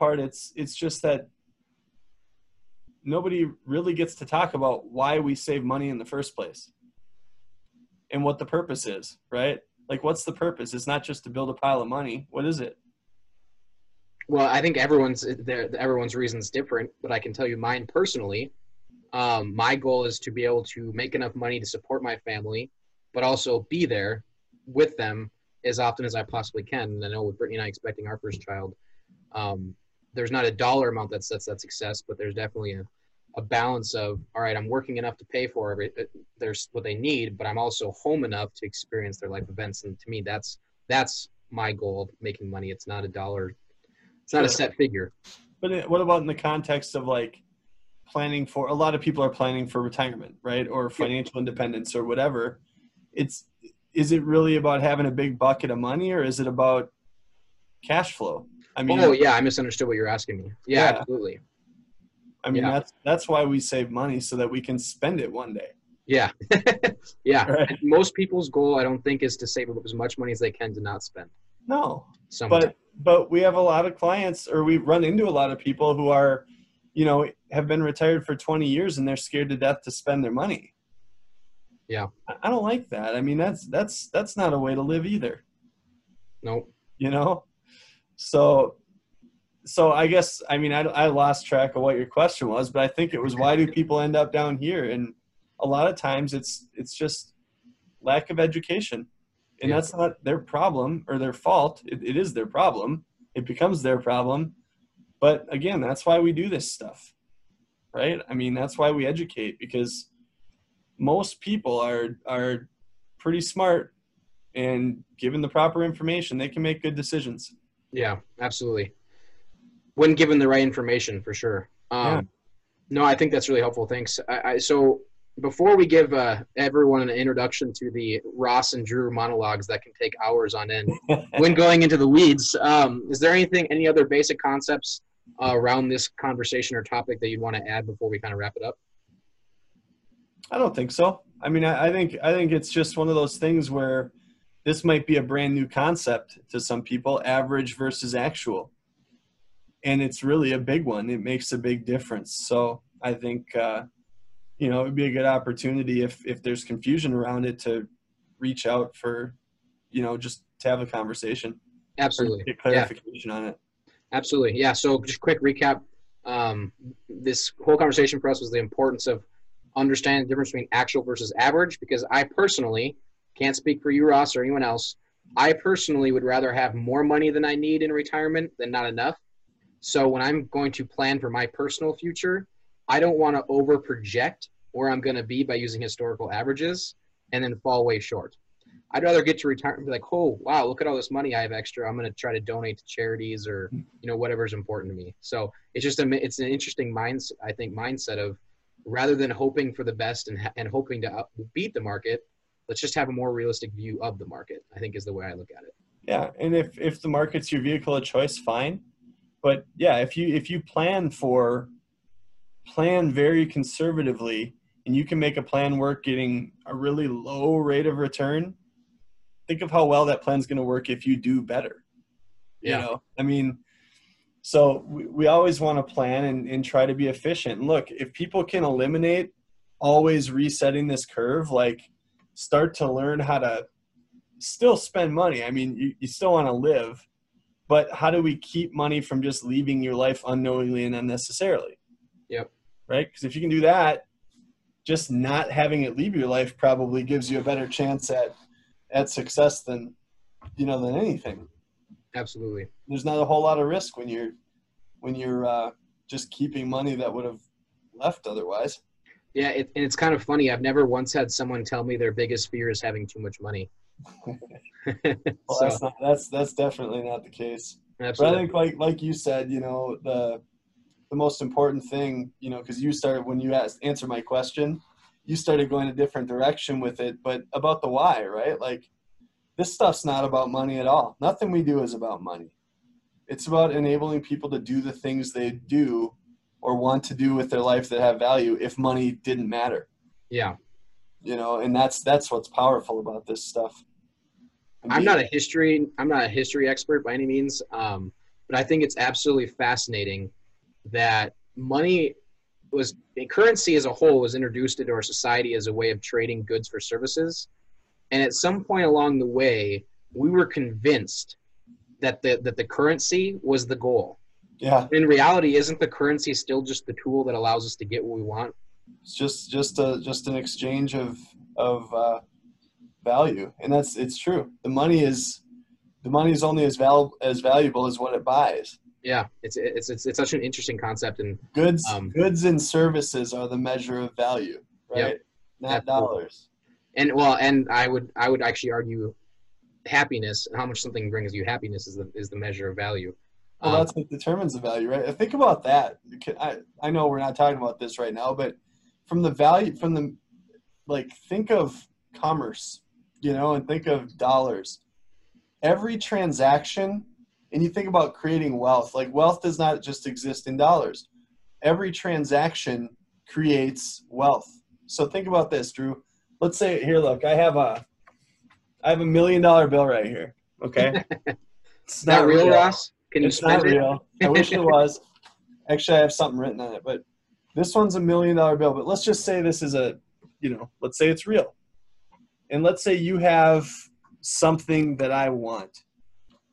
part, it's it's just that nobody really gets to talk about why we save money in the first place and what the purpose is, right? Like, what's the purpose? It's not just to build a pile of money. What is it? Well, I think everyone's. Everyone's reason is different, but I can tell you mine personally. Um, my goal is to be able to make enough money to support my family, but also be there with them as often as I possibly can. And I know with Brittany and I expecting our first child, um, there's not a dollar amount that sets that success, but there's definitely a, a balance of all right, I'm working enough to pay for every uh, there's what they need, but I'm also home enough to experience their life events. And to me, that's that's my goal making money. It's not a dollar. It's not a set figure. But what about in the context of like planning for? A lot of people are planning for retirement, right, or financial independence, or whatever. It's is it really about having a big bucket of money, or is it about cash flow? I mean, oh yeah, I misunderstood what you're asking me. Yeah, yeah. absolutely. I mean, yeah. that's that's why we save money so that we can spend it one day. Yeah, yeah. Right. Most people's goal, I don't think, is to save as much money as they can to not spend. No, Somewhere. but but we have a lot of clients, or we run into a lot of people who are, you know, have been retired for 20 years and they're scared to death to spend their money. Yeah, I don't like that. I mean, that's that's that's not a way to live either. Nope. You know, so so I guess I mean I, I lost track of what your question was, but I think it was why do people end up down here? And a lot of times it's it's just lack of education, and yeah. that's not their problem or their fault. It, it is their problem. It becomes their problem. But again, that's why we do this stuff, right? I mean, that's why we educate because most people are are pretty smart and given the proper information, they can make good decisions. Yeah, absolutely. When given the right information, for sure. Um, yeah. No, I think that's really helpful. Thanks. I, I, so before we give uh, everyone an introduction to the Ross and Drew monologues that can take hours on end, when going into the weeds, um, is there anything, any other basic concepts uh, around this conversation or topic that you'd want to add before we kind of wrap it up? I don't think so. I mean, I, I think I think it's just one of those things where this might be a brand new concept to some people average versus actual. And it's really a big one. It makes a big difference. So i think uh, you know it would be a good opportunity if if there's confusion around it to reach out for you know just to have a conversation. Absolutely. Get clarification yeah. on it. Absolutely. Yeah. So just quick recap um, this whole conversation for us was the importance of understanding the difference between actual versus average because i personally can't speak for you, Ross, or anyone else. I personally would rather have more money than I need in retirement than not enough. So when I'm going to plan for my personal future, I don't want to over project where I'm going to be by using historical averages and then fall way short. I'd rather get to retirement and be like, oh wow, look at all this money I have extra. I'm going to try to donate to charities or you know whatever is important to me. So it's just a it's an interesting mindset I think mindset of rather than hoping for the best and and hoping to beat the market, let's just have a more realistic view of the market i think is the way i look at it. Yeah and if if the market's your vehicle of choice fine. But yeah if you if you plan for plan very conservatively and you can make a plan work getting a really low rate of return think of how well that plan's going to work if you do better yeah. you know? I mean so we, we always want to plan and, and try to be efficient. And look if people can eliminate always resetting this curve like start to learn how to still spend money. I mean, you, you still want to live, but how do we keep money from just leaving your life unknowingly and unnecessarily? Yep. Right? Because if you can do that, just not having it leave your life probably gives you a better chance at at success than you know than anything. Absolutely. There's not a whole lot of risk when you're when you're uh, just keeping money that would have left otherwise. Yeah, it, and it's kind of funny. I've never once had someone tell me their biggest fear is having too much money. well, so, that's not, that's that's definitely not the case. Absolutely. But I think, like like you said, you know, the the most important thing, you know, because you started when you asked answer my question, you started going a different direction with it, but about the why, right? Like this stuff's not about money at all. Nothing we do is about money. It's about enabling people to do the things they do or want to do with their life that have value if money didn't matter. Yeah. You know, and that's that's what's powerful about this stuff. I'm not a history I'm not a history expert by any means. Um, but I think it's absolutely fascinating that money was currency as a whole was introduced into our society as a way of trading goods for services. And at some point along the way, we were convinced that the that the currency was the goal. Yeah. In reality, isn't the currency still just the tool that allows us to get what we want? It's just just a just an exchange of of uh, value, and that's it's true. The money is the money is only as val as valuable as what it buys. Yeah, it's it's it's, it's such an interesting concept, and Goods Um, goods and services are the measure of value, right? Yep. Not Absolutely. dollars. and well, and I would I would actually argue happiness and how much something brings you happiness is the is the measure of value. Well, Um, that's what determines the value, right? Think about that. I I know we're not talking about this right now, but from the value, from the like, think of commerce, you know, and think of dollars. Every transaction, and you think about creating wealth. Like wealth does not just exist in dollars. Every transaction creates wealth. So think about this, Drew. Let's say here, look, I have a, I have a million dollar bill right here. Okay, it's not real, Ross. Can you it's spend not it? real. I wish it was. Actually, I have something written on it, but this one's a million dollar bill. But let's just say this is a, you know, let's say it's real. And let's say you have something that I want.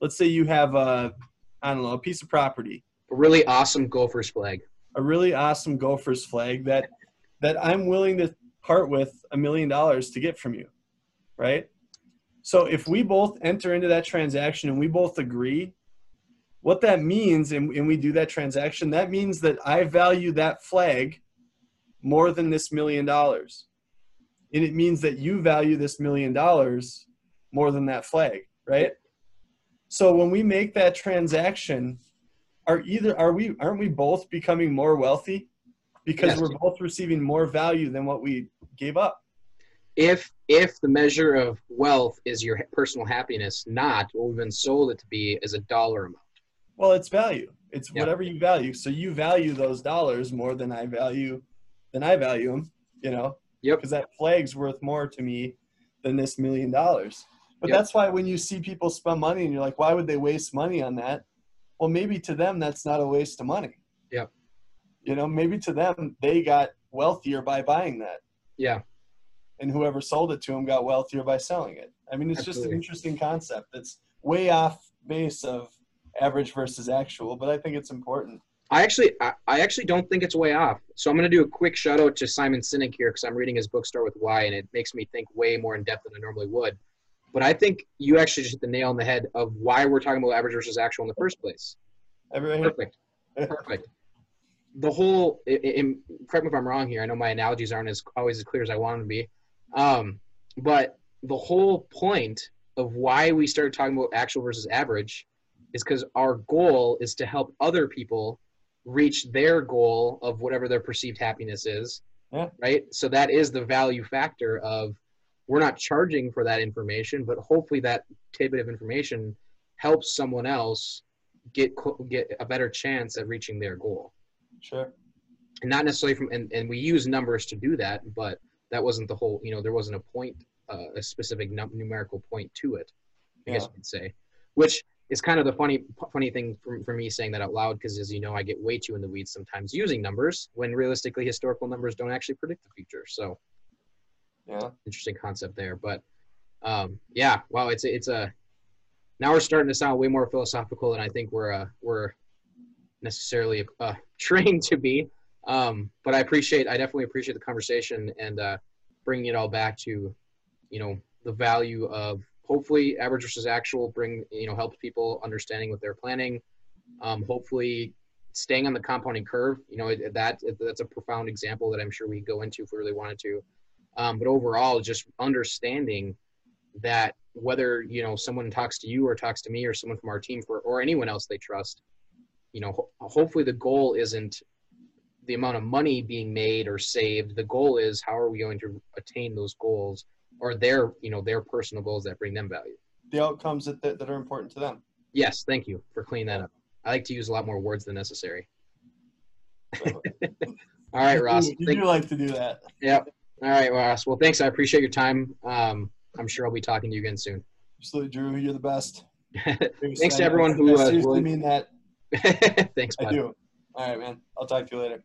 Let's say you have a, I don't know, a piece of property, A really awesome Gophers flag. a really awesome Gophers flag that that I'm willing to part with a million dollars to get from you, right? So if we both enter into that transaction and we both agree, what that means, and, and we do that transaction, that means that I value that flag more than this million dollars. And it means that you value this million dollars more than that flag, right? So when we make that transaction, are either are we aren't we both becoming more wealthy because Yes. we're both receiving more value than what we gave up? If if the measure of wealth is your personal happiness, not what we've been sold it to be is a dollar amount. Well, it's value. It's whatever you value. So you value those dollars more than I value than I value them, you know? Yep. Because that flag's worth more to me than this million dollars. But Yep. that's why when you see people spend money and you're like, why would they waste money on that? Well, maybe to them that's not a waste of money. Yep. You know, maybe to them they got wealthier by buying that. Yeah, and whoever sold it to them got wealthier by selling it. I mean, it's just an interesting concept. It's way off base of average versus actual, but I think it's important. I actually I, I actually don't think it's way off. So I'm gonna do a quick shout out to Simon Sinek here because I'm reading his book Start with Why, and it makes me think way more in depth than I normally would. But I think you actually just hit the nail on the head of why we're talking about average versus actual in the first place. Everybody, Perfect. Perfect. The whole, i- i- correct me if I'm wrong here. I know my analogies aren't as always as clear as I want them to be, um, but the whole point of why we started talking about actual versus average is because our goal is to help other people reach their goal of whatever their perceived happiness is. Yeah. Right. So that is the value factor of we're not charging for that information, but hopefully that tidbit of information helps someone else get get a better chance at reaching their goal sure. and not necessarily from and, and we use numbers to do that but that wasn't the whole you know there wasn't a point uh, a specific num- numerical point to it i guess you could say which is kind of the funny funny thing for, for me saying that out loud because as you know i get way too in the weeds sometimes using numbers when realistically historical numbers don't actually predict the future so Yeah. interesting concept there. But um, yeah, wow, it's a, it's a now we're starting to sound way more philosophical than I think we're uh, we're necessarily uh, trained to be. Um, but I appreciate, I definitely appreciate the conversation and uh, bringing it all back to, you know, the value of hopefully average versus actual bring you know helps people understanding what they're planning. Um, hopefully staying on the compounding curve. You know that that's a profound example that I'm sure we go into if we really wanted to. Um, but overall, just understanding that whether you know someone talks to you or talks to me or someone from our team for or anyone else they trust, you know, ho- hopefully the goal isn't the amount of money being made or saved. The goal is how are we going to attain those goals or their you know their personal goals that bring them value. The outcomes that, that, that are important to them. Yes, thank you for cleaning that up. I like to use a lot more words than necessary. All right, Ross. You, you do like to do that. Yep. All right, Ross. Well, thanks. I appreciate your time. Um, I'm sure I'll be talking to you again soon. Absolutely, Drew. You're the best. Thanks to everyone who, I uh, seriously mean that. Thanks, I bud. do. All right, man. I'll talk to you later.